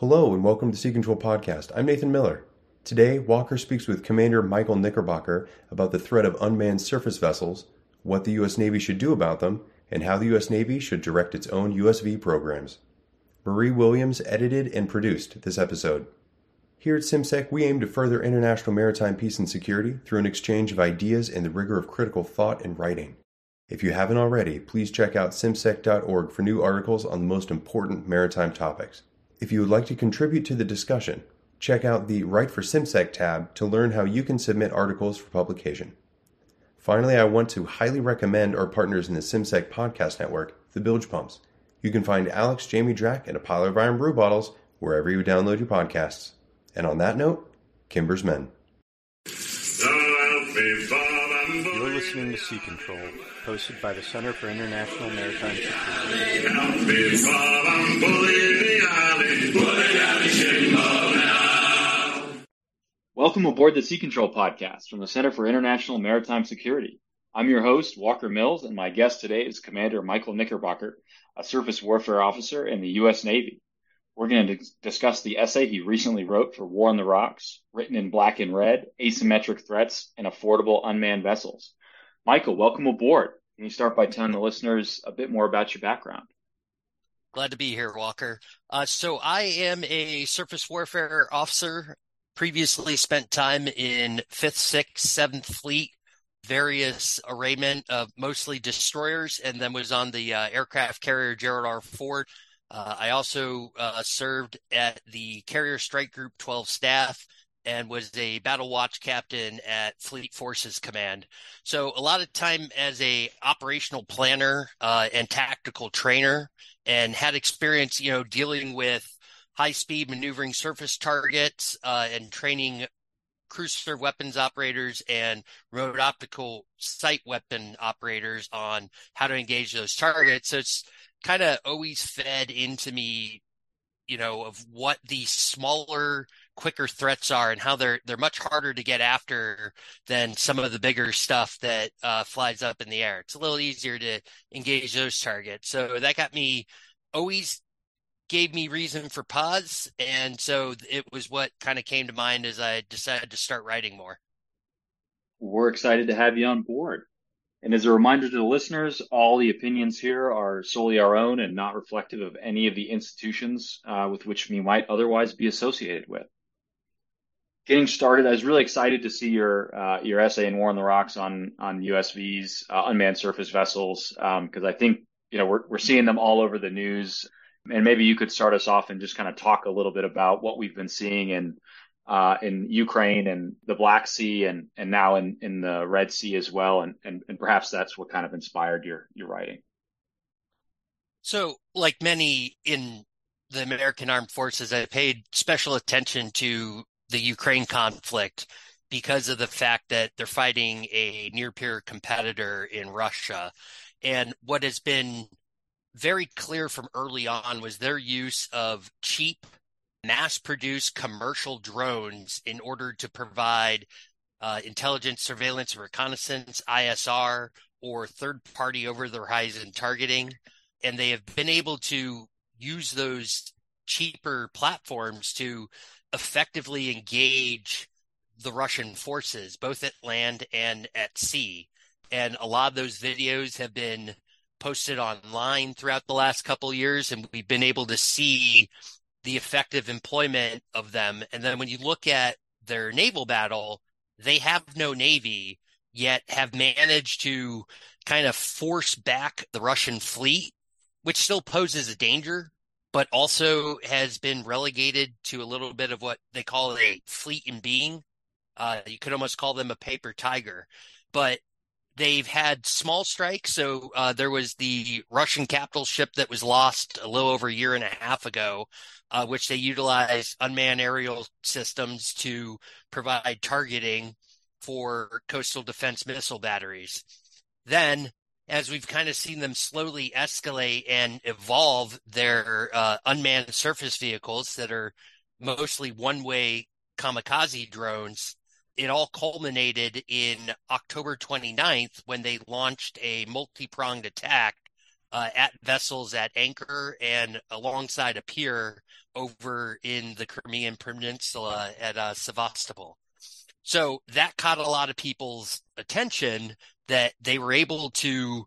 Hello and welcome to Sea Control Podcast. I'm Nathan Miller. Today, Walker speaks with Commander Michael Knickerbocker about the threat of unmanned surface vessels, what the U.S. Navy should do about them, and how the U.S. Navy should direct its own USV programs. Marie Williams edited and produced this episode. Here at CIMSEC, we aim to further international maritime peace and security through an exchange of ideas and the rigor of critical thought and writing. If you haven't already, please check out cimsec.org for new articles on the most important maritime topics. If you would like to contribute to the discussion, check out the Write for CIMSEC tab to learn how you can submit articles for publication. Finally, I want to highly recommend our partners in the CIMSEC podcast network, the Bilge Pumps. You can find Alex, Jamie Drach, and a pile of Irn-Bru bottles wherever you download your podcasts. And on that note, Kimber's Men. You're listening to Sea Control, hosted by the Center for International Maritime Security. Welcome aboard the Sea Control podcast from the Center for International Maritime Security. I'm your host, Walker Mills, and my guest today is Commander Michael Knickerbocker, a surface warfare officer in the U.S. Navy. We're going to discuss the essay he recently wrote for War on the Rocks, written in black and red, asymmetric threats and affordable unmanned vessels. Michael, welcome aboard. Can you start by telling the listeners a bit more about your background? Glad to be here, Walker. Uh, so I am a surface warfare officer. Previously spent time in Fifth, Sixth, Seventh Fleet, various arrayment of mostly destroyers, and then was on the uh, aircraft carrier Gerald R. Ford. Uh, I also uh, served at the Carrier Strike Group 12 staff and was a battle watch captain at Fleet Forces Command. So a lot of time as a operational planner uh, and tactical trainer, and had experience, you know, dealing with high speed maneuvering surface targets uh, and training cruiser weapons operators and remote optical sight weapon operators on how to engage those targets. So it's kind of always fed into me, you know, of what the smaller, quicker threats are and how they're they're much harder to get after than some of the bigger stuff that uh, flies up in the air. It's a little easier to engage those targets. So that got me always gave me reason for pause and so it was what kind of came to mind as i decided to start writing more we're excited to have you on board and as a reminder to the listeners all the opinions here are solely our own and not reflective of any of the institutions uh, with which we might otherwise be associated with getting started i was really excited to see your uh, your essay in war on the rocks on on usvs uh, unmanned surface vessels because um, i think you know we're, we're seeing them all over the news and maybe you could start us off and just kind of talk a little bit about what we've been seeing in uh, in Ukraine and the Black Sea and and now in in the Red Sea as well, and and and perhaps that's what kind of inspired your your writing. So, like many in the American Armed Forces, I paid special attention to the Ukraine conflict because of the fact that they're fighting a near peer competitor in Russia. And what has been very clear from early on was their use of cheap, mass produced commercial drones in order to provide uh, intelligence, surveillance, reconnaissance, ISR, or third party over the horizon targeting. And they have been able to use those cheaper platforms to effectively engage the Russian forces, both at land and at sea. And a lot of those videos have been posted online throughout the last couple years, and we've been able to see the effective employment of them. And then when you look at their naval battle, they have no navy yet have managed to kind of force back the Russian fleet, which still poses a danger, but also has been relegated to a little bit of what they call a fleet in being. Uh, you could almost call them a paper tiger, but They've had small strikes. So uh, there was the Russian capital ship that was lost a little over a year and a half ago, uh, which they utilized unmanned aerial systems to provide targeting for coastal defense missile batteries. Then, as we've kind of seen them slowly escalate and evolve their uh, unmanned surface vehicles that are mostly one way kamikaze drones, it all culminated in October 29th when they launched a multi pronged attack uh, at vessels at anchor and alongside a pier over in the Crimean Peninsula at uh, Sevastopol. So that caught a lot of people's attention that they were able to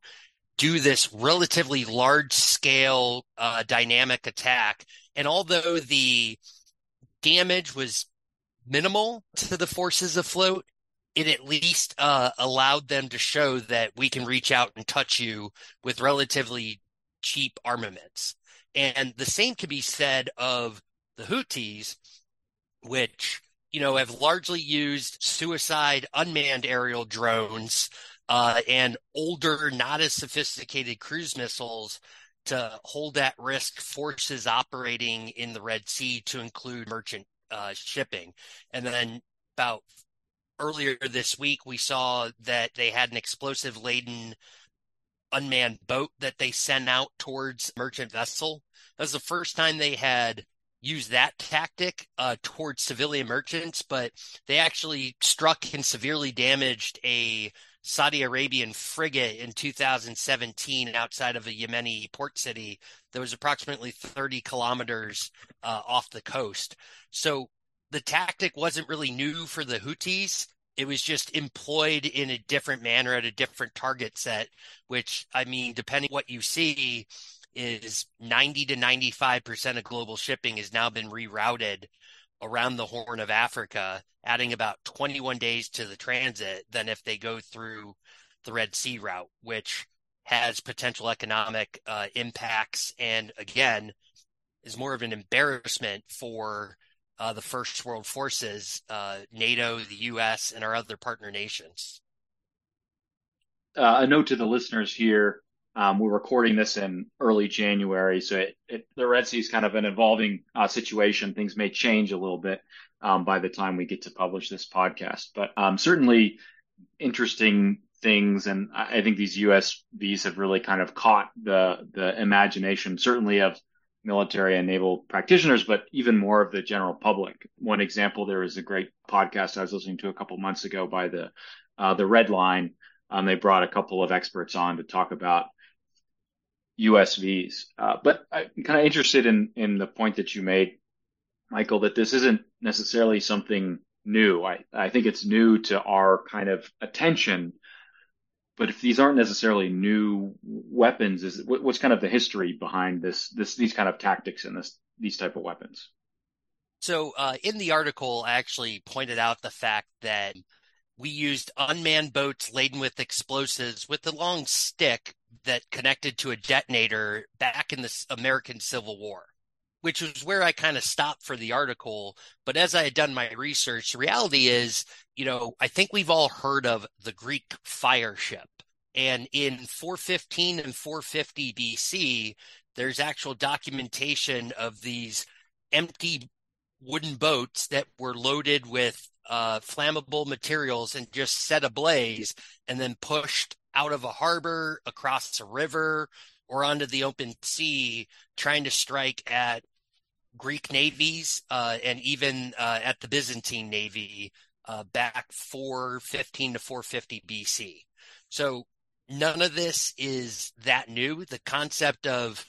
do this relatively large scale uh, dynamic attack. And although the damage was minimal to the forces afloat, it at least uh, allowed them to show that we can reach out and touch you with relatively cheap armaments. And the same can be said of the Houthis, which, you know, have largely used suicide unmanned aerial drones uh, and older, not as sophisticated cruise missiles to hold at risk forces operating in the Red Sea to include merchant uh, shipping. And then about earlier this week, we saw that they had an explosive laden unmanned boat that they sent out towards merchant vessel. That was the first time they had used that tactic uh, towards civilian merchants, but they actually struck and severely damaged a Saudi Arabian frigate in 2017 outside of a Yemeni port city that was approximately 30 kilometers uh, off the coast. So the tactic wasn't really new for the Houthis. It was just employed in a different manner at a different target set, which I mean, depending what you see, is 90 to 95% of global shipping has now been rerouted around the Horn of Africa, adding about 21 days to the transit than if they go through the Red Sea route, which has potential economic uh, impacts and again is more of an embarrassment for uh, the first world forces, uh, NATO, the U.S., and our other partner nations. Uh, a note to the listeners here: um, we're recording this in early January, so it, it, the Red Sea is kind of an evolving uh, situation. Things may change a little bit um, by the time we get to publish this podcast, but um, certainly interesting things. And I think these USVs have really kind of caught the the imagination, certainly of military and naval practitioners, but even more of the general public. One example, there is a great podcast I was listening to a couple months ago by the uh, the Red Line. Um, they brought a couple of experts on to talk about USVs. Uh, but I'm kind of interested in in the point that you made, Michael, that this isn't necessarily something new. I, I think it's new to our kind of attention but if these aren't necessarily new weapons, is what's kind of the history behind this this these kind of tactics and this these type of weapons? So uh, in the article, I actually pointed out the fact that we used unmanned boats laden with explosives with a long stick that connected to a detonator back in the American Civil War, which was where I kind of stopped for the article. But as I had done my research, the reality is you know, I think we've all heard of the Greek fire ship. And in 415 and 450 BC, there's actual documentation of these empty wooden boats that were loaded with uh, flammable materials and just set ablaze and then pushed out of a harbor, across a river, or onto the open sea, trying to strike at Greek navies uh, and even uh, at the Byzantine navy uh, back 415 to 450 BC. So none of this is that new. The concept of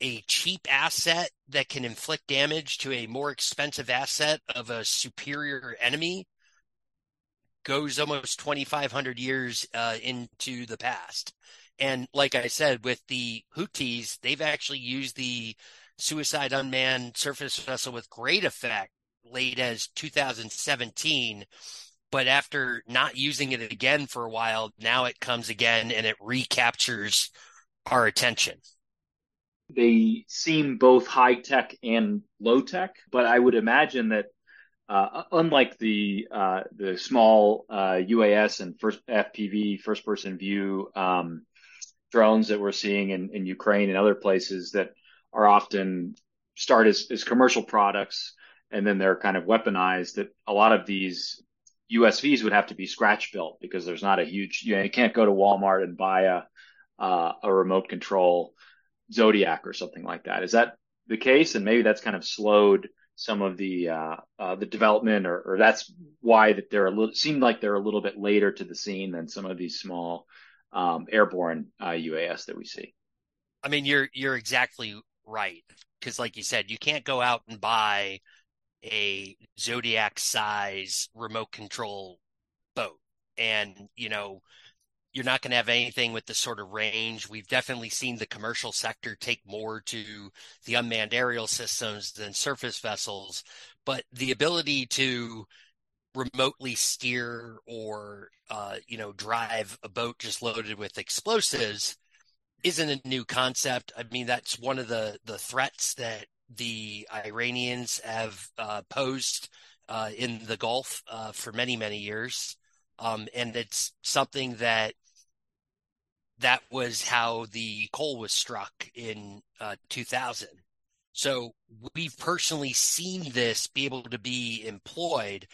a cheap asset that can inflict damage to a more expensive asset of a superior enemy goes almost 2,500 years uh, into the past. And like I said, with the Houthis, they've actually used the suicide unmanned surface vessel with great effect late as 2017 but after not using it again for a while now it comes again and it recaptures our attention they seem both high tech and low tech but i would imagine that uh, unlike the uh, the small uh, UAS and first FPV first person view um, drones that we're seeing in, in Ukraine and other places that are often start as, as commercial products and then they're kind of weaponized that a lot of these USVs would have to be scratch built because there's not a huge, you know, you can't go to Walmart and buy a, a remote control Zodiac or something like that. Is that the case? And maybe that's kind of slowed some of the, uh, uh, the development or, or that's why that they're a little, seem like they're a little bit later to the scene than some of these small, um, airborne, UAS uh, that we see. I mean, you're you're exactly right because, like you said, you can't go out and buy a Zodiac size remote control boat, and you know you're not going to have anything with the sort of range. We've definitely seen the commercial sector take more to the unmanned aerial systems than surface vessels, but the ability to remotely steer or uh, you know drive a boat just loaded with explosives isn't a new concept. I mean, that's one of the the threats that the Iranians have uh, posed uh, in the Gulf uh, for many many years, um, and it's something that that was how the Cole was struck in uh, 2000. So we've personally seen this be able to be employed.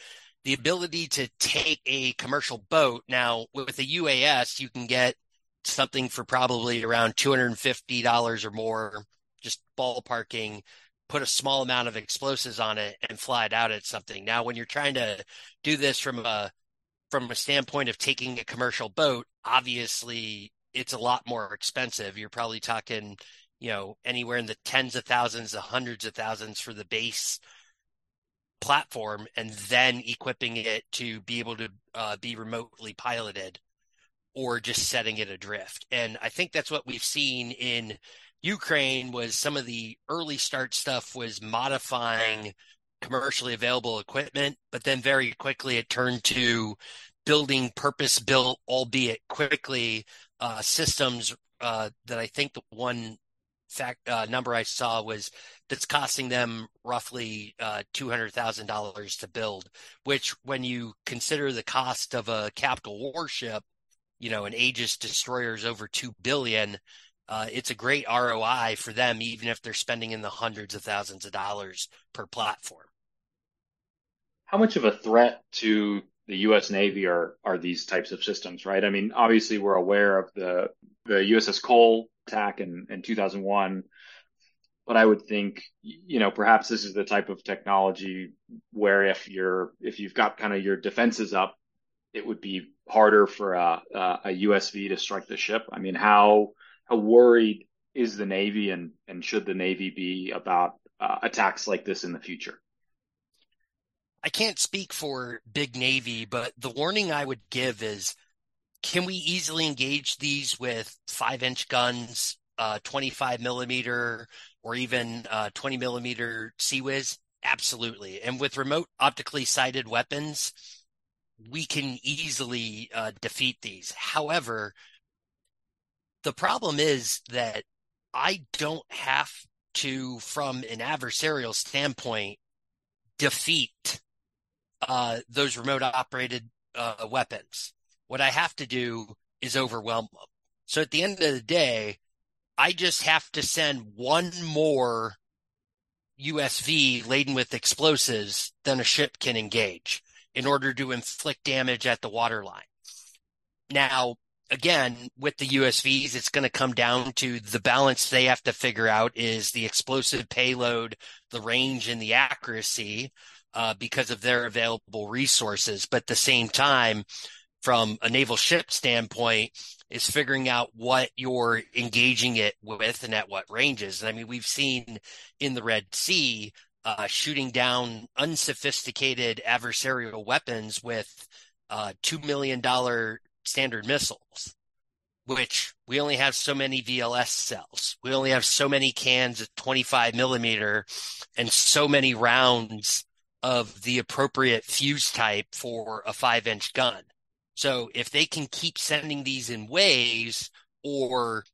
The ability to take a commercial boat now with a UAS, you can get something for probably around $250 or more, just ballparking, put a small amount of explosives on it and fly it out at something. Now, when you're trying to do this from a from a standpoint of taking a commercial boat, obviously it's a lot more expensive. You're probably talking, you know, anywhere in the tens of thousands, the hundreds of thousands for the base platform, and then equipping it to be able to uh, be remotely piloted or just setting it adrift. And I think that's what we've seen in Ukraine was some of the early start stuff was modifying commercially available equipment, but then very quickly it turned to building purpose built, albeit quickly, uh, systems uh, that I think the one fact uh, number I saw was that's costing them roughly uh, two hundred thousand dollars to build. Which, when you consider the cost of a capital warship, you know, an Aegis destroyer is over two billion. Uh, it's a great ROI for them, even if they're spending in the hundreds of thousands of dollars per platform. How much of a threat to the U.S. Navy are are these types of systems, right? I mean, obviously we're aware of the the USS Cole attack in, in 2001, but I would think, you know, perhaps this is the type of technology where if you're if you've got kind of your defenses up, it would be harder for a, a USV to strike the ship. I mean, how how worried is the Navy, and and should the Navy be about uh, attacks like this in the future? I can't speak for Big Navy, but the warning I would give is can we easily engage these with five inch guns, uh, 25 millimeter, or even uh, 20 millimeter CIWS? Absolutely. And with remote optically sighted weapons, we can easily uh, defeat these. However, the problem is that I don't have to, from an adversarial standpoint, defeat uh, those remote operated uh, weapons. What I have to do is overwhelm them. So at the end of the day, I just have to send one more USV laden with explosives than a ship can engage in order to inflict damage at the waterline. Now, again, with the USVs, it's going to come down to the balance they have to figure out is the explosive payload, the range, and the accuracy uh, because of their available resources. But at the same time, from a naval ship standpoint, is figuring out what you're engaging it with and at what ranges. And I mean, we've seen in the Red Sea uh, shooting down unsophisticated adversarial weapons with uh, $2 million standard missiles, which we only have so many VLS cells. We only have so many cans of 25 millimeter and so many rounds of the appropriate fuse type for a five inch gun. So if they can keep sending these in waves or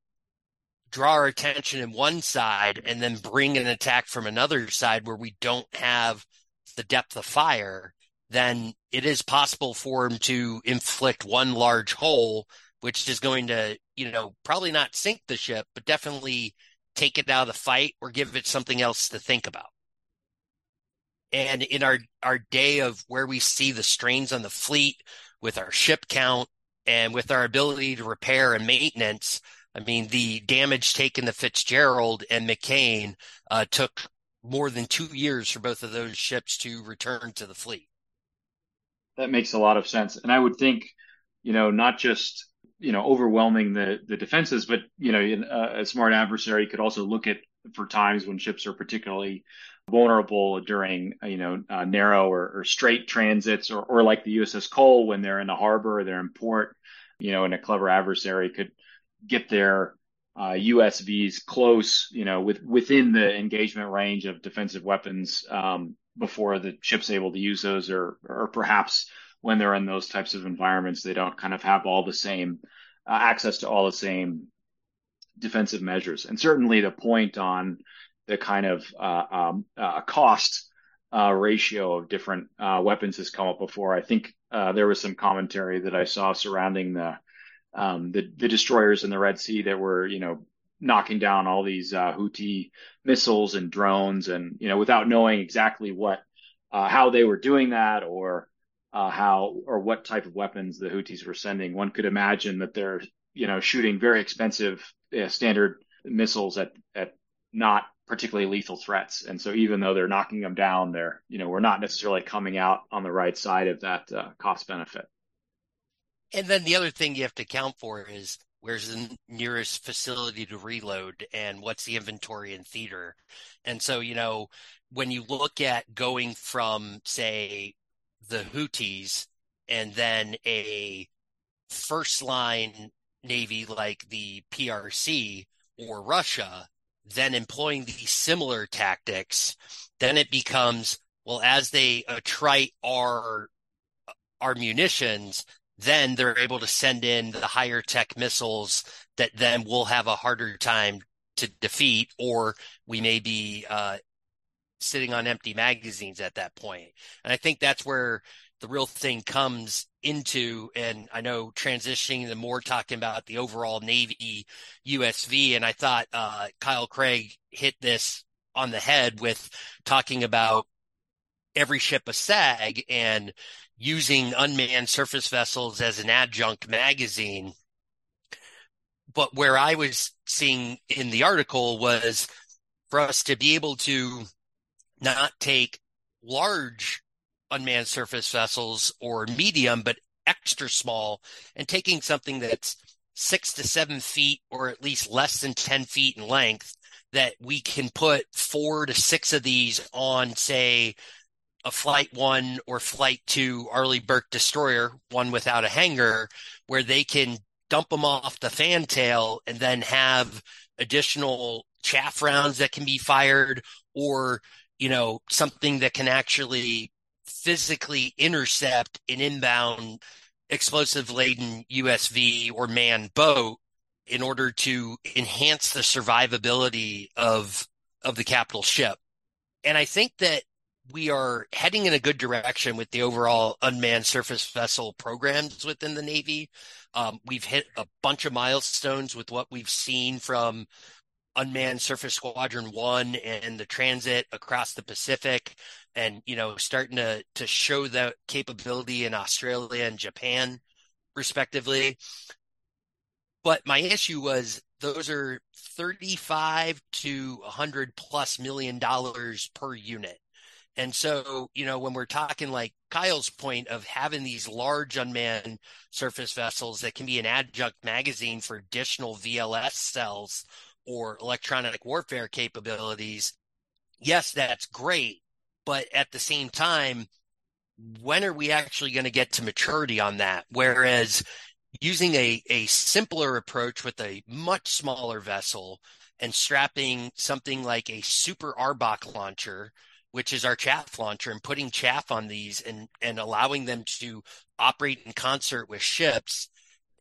draw our attention in one side and then bring an attack from another side where we don't have the depth of fire, then it is possible for them to inflict one large hole, which is going to, you know, probably not sink the ship, but definitely take it out of the fight or give it something else to think about. And in our, our day of where we see the strains on the fleet with our ship count and with our ability to repair and maintenance, I mean, the damage taken to Fitzgerald and McCain uh, took more than two years for both of those ships to return to the fleet. That makes a lot of sense. And I would think, you know, not just you know, overwhelming the the defenses. But you know, a, a smart adversary could also look at for times when ships are particularly vulnerable during you know uh, narrow or, or, strait transits, or or like the USS Cole when they're in a harbor or they're in port. You know, and a clever adversary could get their uh, USVs close, you know, with within the engagement range of defensive weapons um, before the ship's able to use those, or or perhaps when they're in those types of environments, they don't kind of have all the same uh, access to all the same defensive measures. And certainly the point on the kind of uh, um, uh, cost uh, ratio of different uh, weapons has come up before. I think there was some commentary that I saw surrounding the um, the, the destroyers in the Red Sea that were, you know, knocking down all these uh, Houthi missiles and drones, and you know, without knowing exactly what, uh, how they were doing that, or uh, how or what type of weapons the Houthis were sending, one could imagine that they're, you know, shooting very expensive uh, standard missiles at at not particularly lethal threats. And so even though they're knocking them down, they're, you know, we're not necessarily coming out on the right side of that uh, cost benefit. And then the other thing you have to account for is where's the nearest facility to reload and what's the inventory in theater. And so, you know, when you look at going from, say, the Houthis and then a first line navy like the PRC or Russia, then employing these similar tactics, then it becomes well as they attrite our our munitions, then they're able to send in the higher tech missiles that then we'll have a harder time to defeat, or we may be uh, sitting on empty magazines at that point. And I think that's where the real thing comes into. And I know transitioning to more talking about the overall Navy USV. And I thought uh, Kyle Craig hit this on the head with talking about every ship a SAG and using unmanned surface vessels as an adjunct magazine. But where I was seeing in the article was for us to be able to not take large unmanned surface vessels or medium, but extra small and taking something that's six to seven feet or at least less than 10 feet in length that we can put four to six of these on, say, a flight one or flight two Arleigh Burke destroyer, one without a hangar, where they can dump them off the fantail and then have additional chaff rounds that can be fired or, you know, something that can actually physically intercept an inbound explosive laden USV or manned boat in order to enhance the survivability of of the capital ship. And I think that we are heading in a good direction with the overall unmanned surface vessel programs within the Navy. Um, we've hit a bunch of milestones with what we've seen from unmanned surface squadron one and the transit across the Pacific and you know starting to to show that capability in Australia and Japan respectively but my issue was those are 35 to 100 plus million dollars per unit and so, you know, when we're talking like Kyle's point of having these large unmanned surface vessels that can be an adjunct magazine for additional VLS cells or electronic warfare capabilities, yes, that's great. But at the same time, when are we actually going to get to maturity on that? Whereas using a, a simpler approach with a much smaller vessel and strapping something like a super RBOC launcher which is our chaff launcher, and putting chaff on these and and allowing them to operate in concert with ships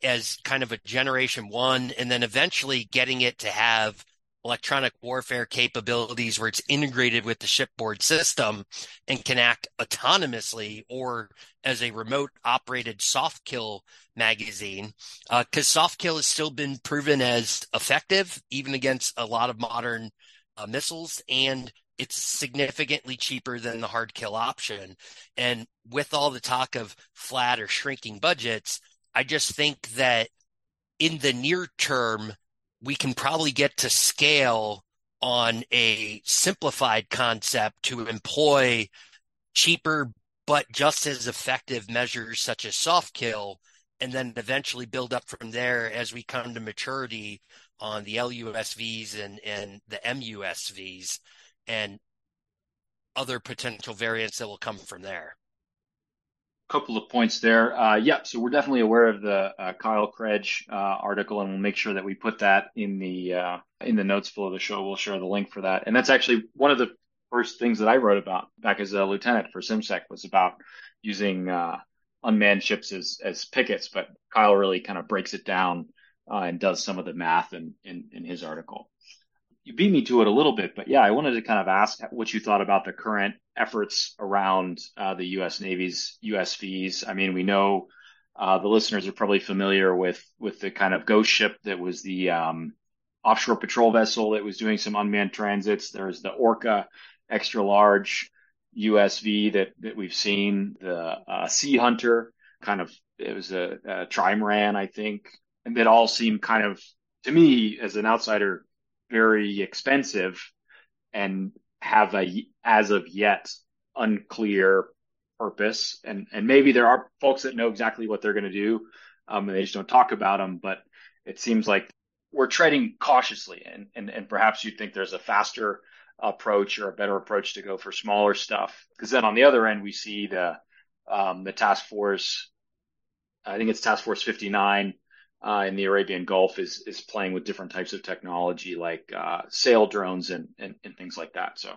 as kind of a generation one, and then eventually getting it to have electronic warfare capabilities where it's integrated with the shipboard system and can act autonomously or as a remote operated soft kill magazine because uh, soft kill has still been proven as effective even against a lot of modern uh, missiles and it's significantly cheaper than the hard kill option. And with all the talk of flat or shrinking budgets, I just think that in the near term, we can probably get to scale on a simplified concept to employ cheaper but just as effective measures such as soft kill and then eventually build up from there as we come to maturity on the LUSVs and, and the MUSVs and other potential variants that will come from there. Couple of points there. Uh, yeah, so we're definitely aware of the uh, Kyle Kredge uh, article, and we'll make sure that we put that in the uh, in the notes below the show. We'll share the link for that, and that's actually one of the first things that I wrote about back as a lieutenant for CIMSEC was about using uh, unmanned ships as as pickets. But Kyle really kind of breaks it down uh, and does some of the math in, in in his article you beat me to it a little bit, but yeah, I wanted to kind of ask what you thought about the current efforts around uh, the U.S. Navy's USVs. I mean, we know uh, the listeners are probably familiar with with the kind of ghost ship that was the um, offshore patrol vessel that was doing some unmanned transits. There's the Orca extra large USV that that we've seen. The uh, Sea Hunter, kind of it was a, a trimaran, I think, and that all seem kind of to me as an outsider very expensive and have a as of yet unclear purpose. And and maybe there are folks that know exactly what they're going to do um, and they just don't talk about them but it seems like we're treading cautiously and and, and perhaps you think there's a faster approach or a better approach to go for smaller stuff. Because then on the other end we see the um, the task force i think it's task force 59 uh, in the Arabian Gulf is is playing with different types of technology like uh, sail drones and, and, and things like that. So,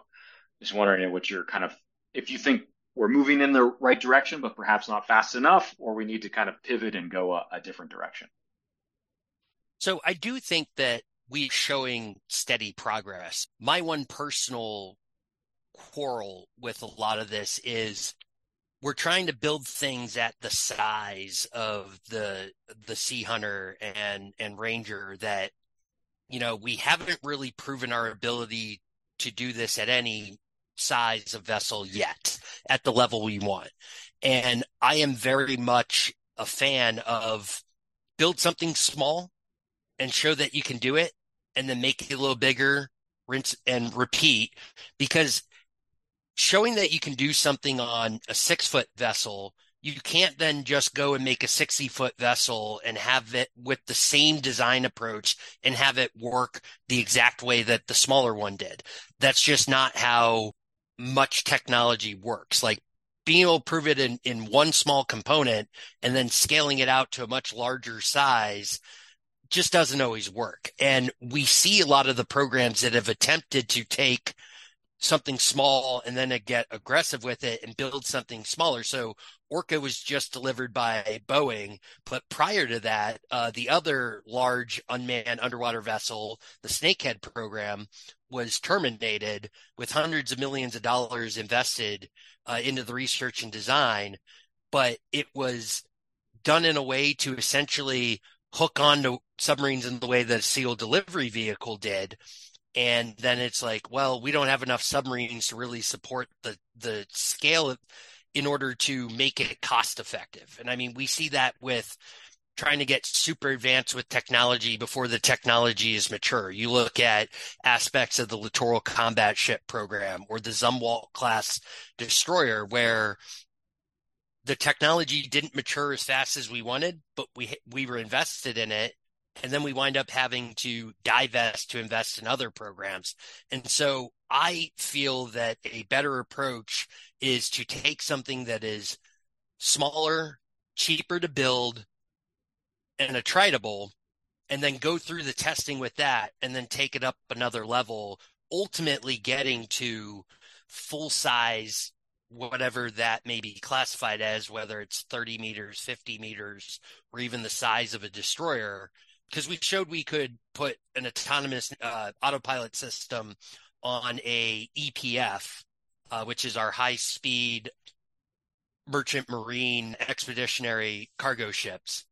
just wondering what you're kind of if you think we're moving in the right direction, but perhaps not fast enough, or we need to kind of pivot and go a, a different direction. So, I do think that we're showing steady progress. My one personal quarrel with a lot of this is we're trying to build things at the size of the the sea hunter and and ranger that you know we haven't really proven our ability to do this at any size of vessel yet at the level we want. And i am very much a fan of build something small and show that you can do it and then make it a little bigger rinse and repeat because showing that you can do something on a six foot vessel you can't then just go and make a 60 foot vessel and have it with the same design approach and have it work the exact way that the smaller one did. That's just not how much technology works. Like being able to prove it in, in one small component and then scaling it out to a much larger size just doesn't always work. And we see a lot of the programs that have attempted to take something small and then get aggressive with it and build something smaller. So Orca was just delivered by Boeing, but prior to that, uh, the other large unmanned underwater vessel, the Snakehead program, was terminated with hundreds of millions of dollars invested uh, into the research and design, but it was done in a way to essentially hook onto submarines in the way that a SEAL delivery vehicle did and then it's like well we don't have enough submarines to really support the the scale of, in order to make it cost effective and i mean we see that with trying to get super advanced with technology before the technology is mature. You look at aspects of the littoral combat ship program or the zumwalt class destroyer where the technology didn't mature as fast as we wanted but we we were invested in it and then we wind up having to divest to invest in other programs. And so I feel that a better approach is to take something that is smaller, cheaper to build, and attritable, and then go through the testing with that and then take it up another level, ultimately getting to full size whatever that may be classified as, whether it's 30 meters, 50 meters, or even the size of a destroyer, because we showed we could put an autonomous uh, autopilot system on a EPF, uh, which is our high speed merchant marine expeditionary cargo ships.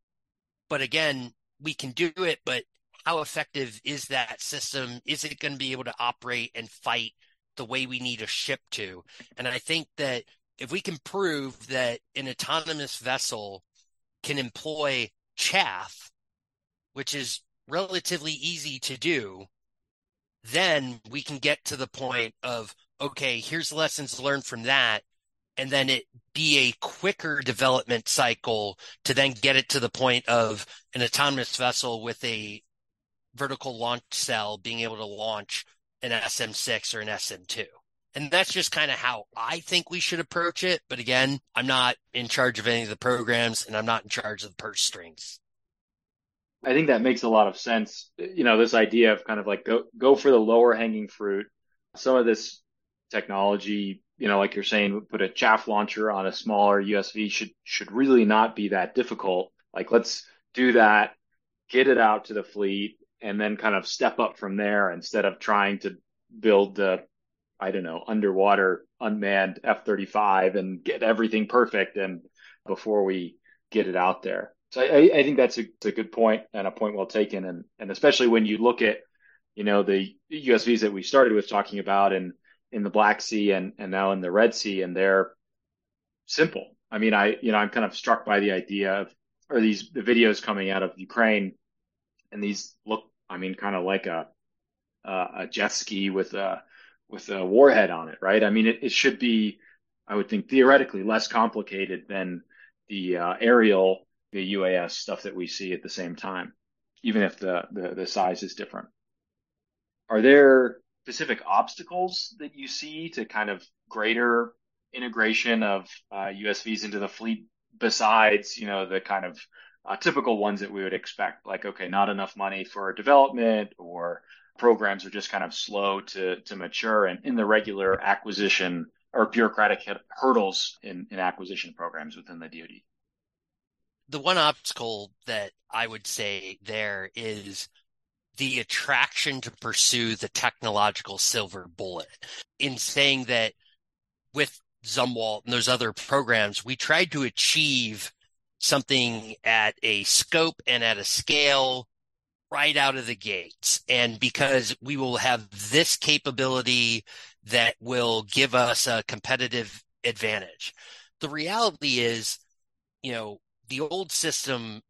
But again, we can do it, but how effective is that system? Is it going to be able to operate and fight the way we need a ship to? And I think that if we can prove that an autonomous vessel can employ chaff which is relatively easy to do, then we can get to the point of, okay, here's lessons learned from that. and then it be a quicker development cycle to then get it to the point of an autonomous vessel with a vertical launch cell being able to launch an SM6 or an SM2. And that's just kind of how I think we should approach it. But again, I'm not in charge of any of the programs and I'm not in charge of the purse strings. I think that makes a lot of sense. You know, this idea of kind of like go go for the lower hanging fruit. Some of this technology, you know, like you're saying, put a chaff launcher on a smaller USV should should really not be that difficult. Like let's do that, get it out to the fleet, and then kind of step up from there instead of trying to build the I don't know, underwater unmanned F 35 and get everything perfect and before we get it out there. So I, I think that's a, a, good point and a point well taken. And, and especially when you look at, you know, the USVs that we started with talking about and in the Black Sea and, and now in the Red Sea, and they're simple. I mean, I, you know, I'm kind of struck by the idea of, or these the videos coming out of Ukraine and these look, I mean, kind of like a, a jet ski with a, with a warhead on it, right? I mean, it, it should be, I would think, theoretically less complicated than the uh, aerial, the UAS stuff that we see at the same time, even if the, the, the size is different. Are there specific obstacles that you see to kind of greater integration of uh, USVs into the fleet besides, you know, the kind of uh, typical ones that we would expect, like, okay, not enough money for development or programs are just kind of slow to to mature and in the regular acquisition or bureaucratic hurdles in, in acquisition programs within the DoD. The one obstacle that I would say there is the attraction to pursue the technological silver bullet in saying that with Zumwalt and those other programs, we tried to achieve something at a scope and at a scale right out of the gates. And because we will have this capability that will give us a competitive advantage. The reality is, you know, the old system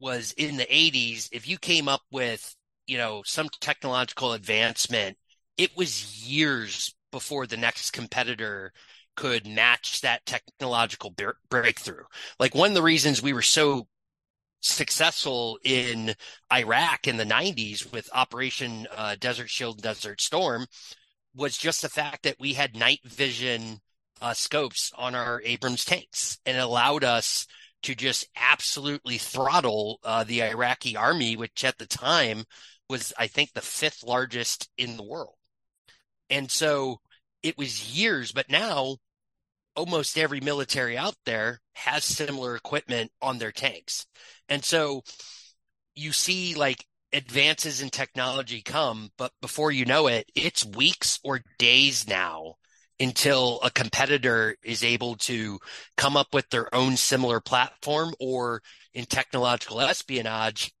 was in the 80s. If you came up with, you know, some technological advancement, it was years before the next competitor could match that technological breakthrough. Like one of the reasons we were so successful in Iraq in the 90s with Operation uh, Desert Shield, Desert Storm was just the fact that we had night vision uh, scopes on our Abrams tanks and it allowed us to just absolutely throttle uh, the Iraqi army, which at the time was, I think, the fifth largest in the world. And so it was years, but now almost every military out there has similar equipment on their tanks. And so you see like advances in technology come, but before you know it, it's weeks or days now until a competitor is able to come up with their own similar platform or in technological espionage,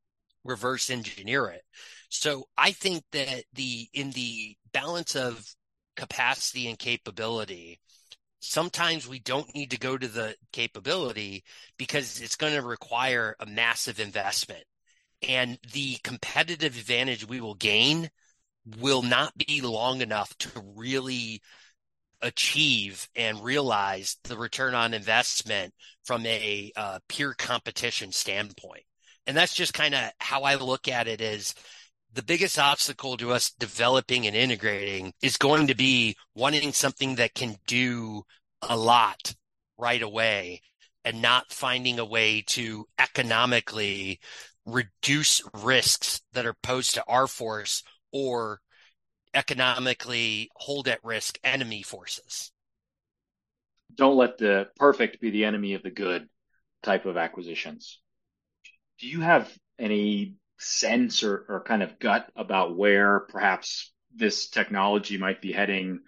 reverse engineer it. So I think that the, in the balance of capacity and capability, sometimes we don't need to go to the capability because it's going to require a massive investment. And the competitive advantage we will gain will not be long enough to really achieve and realize the return on investment from a uh, pure competition standpoint. And that's just kind of how I look at it is the biggest obstacle to us developing and integrating is going to be wanting something that can do a lot right away and not finding a way to economically reduce risks that are posed to our force or economically hold at risk enemy forces. Don't let the perfect be the enemy of the good type of acquisitions. Do you have any sense or, or kind of gut about where perhaps this technology might be heading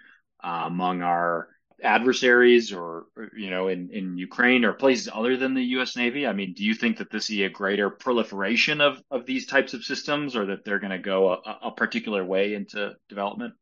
uh, among our adversaries or, you know in in Ukraine or places other than the US Navy? I mean, do you think that this see a greater proliferation of of these types of systems or that they're going to go a, a particular way into development?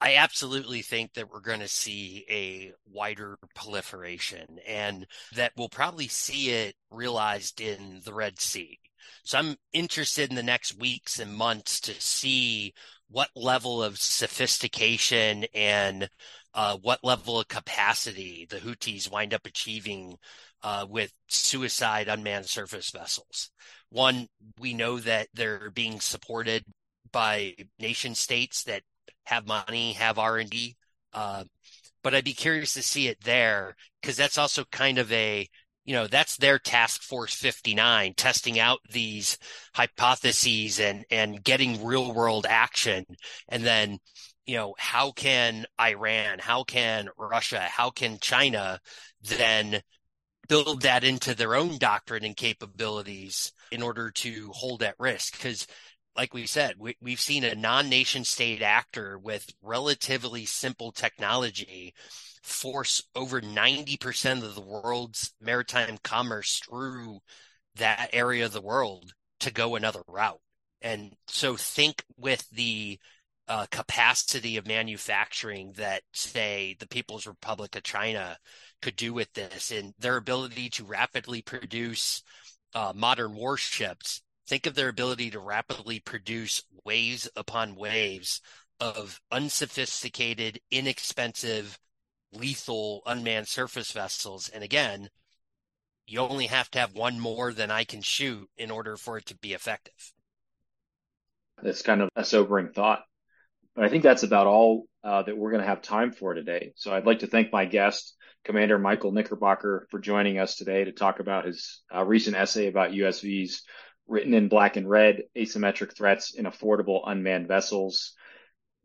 I absolutely think that we're going to see a wider proliferation and that we'll probably see it realized in the Red Sea. So I'm interested in the next weeks and months to see what level of sophistication and uh, what level of capacity the Houthis wind up achieving uh, with suicide unmanned surface vessels. One, we know that they're being supported by nation states that have money, have R and D. Uh, but I'd be curious to see it there because that's also kind of a you know that's their task force 59 testing out these hypotheses and and getting real world action. And then you know how can iran how can russia how can china then build that into their own doctrine and capabilities in order to hold at risk? Because like we said we, we've seen a non-nation state actor with relatively simple technology force over 90% of the world's maritime commerce through that area of the world to go another route. And so think with the uh, capacity of manufacturing that, say, the People's Republic of China could do with this and their ability to rapidly produce uh, modern warships. Think of their ability to rapidly produce waves upon waves of unsophisticated, inexpensive lethal unmanned surface vessels. And again, you only have to have one more than I can shoot in order for it to be effective. That's kind of a sobering thought. But I think that's about all uh, that we're going to have time for today. So I'd like to thank my guest, Commander Michael Knickerbocker, for joining us today to talk about his uh, recent essay about USVs written in black and red, asymmetric threats in affordable unmanned vessels.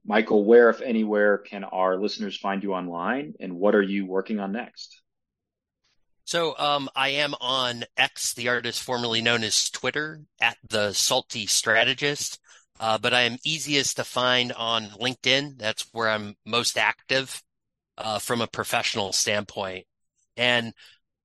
Michael, where, if anywhere, can our listeners find you online, and what are you working on next? So, um, I am on X, the artist formerly known as Twitter, at the Salty Strategist. Uh, but I am easiest to find on LinkedIn. That's where I'm most active uh, from a professional standpoint. And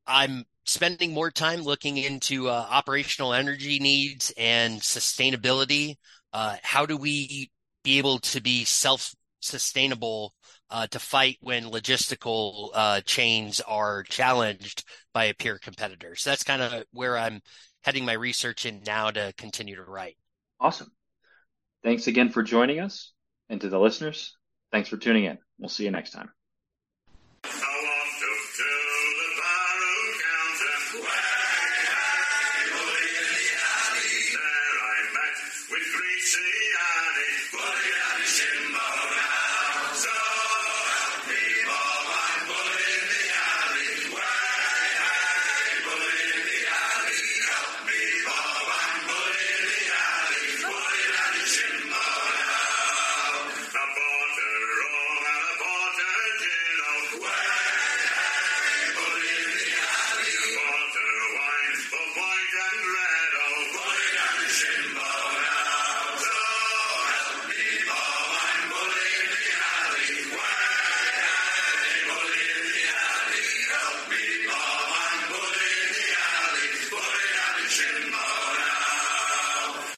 I'm spending more time looking into uh, operational energy needs and sustainability. Uh, how do we be able to be self sustainable uh, to fight when logistical uh, chains are challenged by a peer competitor. So that's kind of where I'm heading my research in now to continue to write. Awesome. Thanks again for joining us. And to the listeners, thanks for tuning in. We'll see you next time.